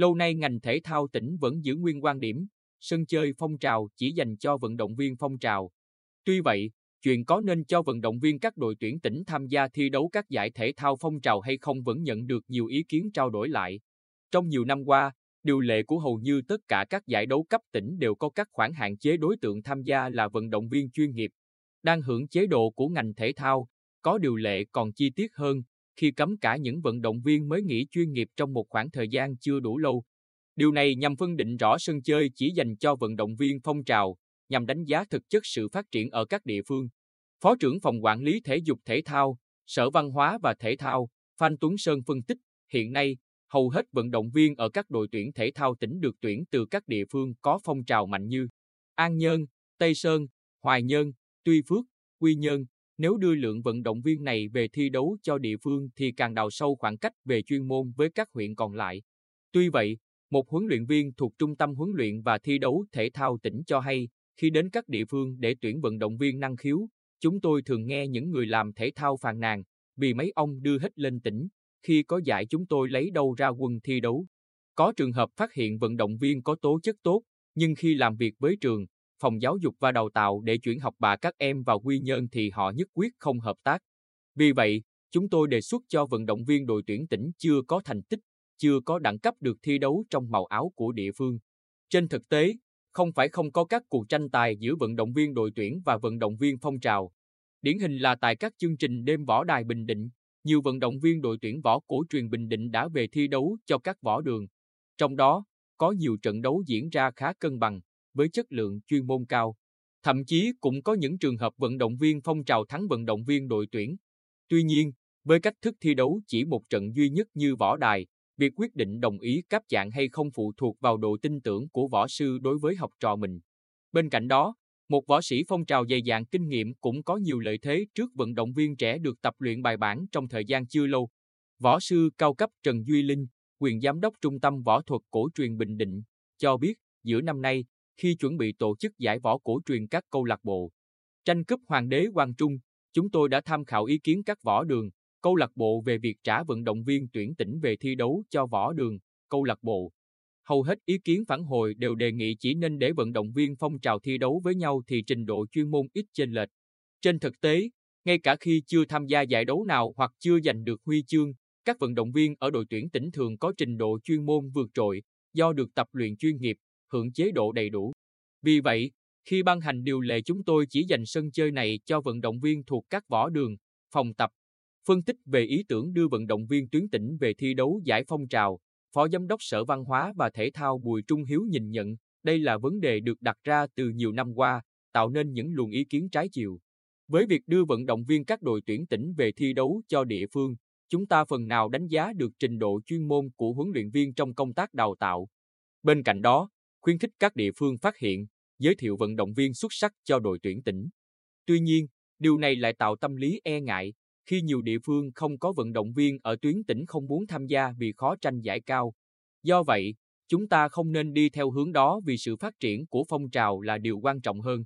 Lâu nay ngành thể thao tỉnh vẫn giữ nguyên quan điểm, sân chơi phong trào chỉ dành cho vận động viên phong trào. Tuy vậy, chuyện có nên cho vận động viên các đội tuyển tỉnh tham gia thi đấu các giải thể thao phong trào hay không vẫn nhận được nhiều ý kiến trao đổi lại. Trong nhiều năm qua, điều lệ của hầu như tất cả các giải đấu cấp tỉnh đều có các khoản hạn chế đối tượng tham gia là vận động viên chuyên nghiệp. Đang hưởng chế độ của ngành thể thao, có điều lệ còn chi tiết hơn, khi cấm cả những vận động viên mới nghỉ chuyên nghiệp trong một khoảng thời gian chưa đủ lâu. Điều này nhằm phân định rõ sân chơi chỉ dành cho vận động viên phong trào, nhằm đánh giá thực chất sự phát triển ở các địa phương. Phó trưởng phòng quản lý thể dục thể thao, Sở Văn hóa và Thể thao, Phan Tuấn Sơn phân tích, hiện nay, hầu hết vận động viên ở các đội tuyển thể thao tỉnh được tuyển từ các địa phương có phong trào mạnh như An Nhơn, Tây Sơn, Hoài Nhơn, Tuy Phước, Quy Nhơn. Nếu đưa lượng vận động viên này về thi đấu cho địa phương thì càng đào sâu khoảng cách về chuyên môn với các huyện còn lại. Tuy vậy, một huấn luyện viên thuộc Trung tâm huấn luyện và thi đấu thể thao tỉnh cho hay, khi đến các địa phương để tuyển vận động viên năng khiếu, chúng tôi thường nghe những người làm thể thao phàn nàn vì mấy ông đưa hết lên tỉnh, khi có giải chúng tôi lấy đâu ra quân thi đấu. Có trường hợp phát hiện vận động viên có tố chất tốt, nhưng khi làm việc với trường, phòng giáo dục và đào tạo để chuyển học bạ các em vào quy nhơn thì họ nhất quyết không hợp tác. Vì vậy, chúng tôi đề xuất cho vận động viên đội tuyển tỉnh chưa có thành tích, chưa có đẳng cấp được thi đấu trong màu áo của địa phương. Trên thực tế, không phải không có các cuộc tranh tài giữa vận động viên đội tuyển và vận động viên phong trào. Điển hình là tại các chương trình đêm võ đài Bình Định, nhiều vận động viên đội tuyển võ cổ truyền Bình Định đã về thi đấu cho các võ đường. Trong đó, có nhiều trận đấu diễn ra khá cân bằng, với chất lượng chuyên môn cao. Thậm chí cũng có những trường hợp vận động viên phong trào thắng vận động viên đội tuyển. Tuy nhiên, với cách thức thi đấu chỉ một trận duy nhất như võ đài, việc quyết định đồng ý cáp dạng hay không phụ thuộc vào độ tin tưởng của võ sư đối với học trò mình. Bên cạnh đó, một võ sĩ phong trào dày dạn kinh nghiệm cũng có nhiều lợi thế trước vận động viên trẻ được tập luyện bài bản trong thời gian chưa lâu. Võ sư cao cấp Trần Duy Linh, quyền giám đốc Trung tâm Võ thuật Cổ truyền Bình Định, cho biết giữa năm nay, khi chuẩn bị tổ chức giải võ cổ truyền các câu lạc bộ, tranh cúp Hoàng đế Quang Trung, chúng tôi đã tham khảo ý kiến các võ đường, câu lạc bộ về việc trả vận động viên tuyển tỉnh về thi đấu cho võ đường, câu lạc bộ. Hầu hết ý kiến phản hồi đều đề nghị chỉ nên để vận động viên phong trào thi đấu với nhau thì trình độ chuyên môn ít chênh lệch. Trên thực tế, ngay cả khi chưa tham gia giải đấu nào hoặc chưa giành được huy chương, các vận động viên ở đội tuyển tỉnh thường có trình độ chuyên môn vượt trội, do được tập luyện chuyên nghiệp, hưởng chế độ đầy đủ. Vì vậy, khi ban hành điều lệ chúng tôi chỉ dành sân chơi này cho vận động viên thuộc các võ đường, phòng tập, Phân tích về ý tưởng đưa vận động viên tuyến tỉnh về thi đấu giải phong trào, Phó Giám đốc Sở Văn hóa và Thể thao Bùi Trung Hiếu nhìn nhận, đây là vấn đề được đặt ra từ nhiều năm qua, tạo nên những luồng ý kiến trái chiều. Với việc đưa vận động viên các đội tuyển tỉnh về thi đấu cho địa phương, chúng ta phần nào đánh giá được trình độ chuyên môn của huấn luyện viên trong công tác đào tạo. Bên cạnh đó, khuyến khích các địa phương phát hiện, giới thiệu vận động viên xuất sắc cho đội tuyển tỉnh. Tuy nhiên, điều này lại tạo tâm lý e ngại, khi nhiều địa phương không có vận động viên ở tuyến tỉnh không muốn tham gia vì khó tranh giải cao. Do vậy, chúng ta không nên đi theo hướng đó vì sự phát triển của phong trào là điều quan trọng hơn.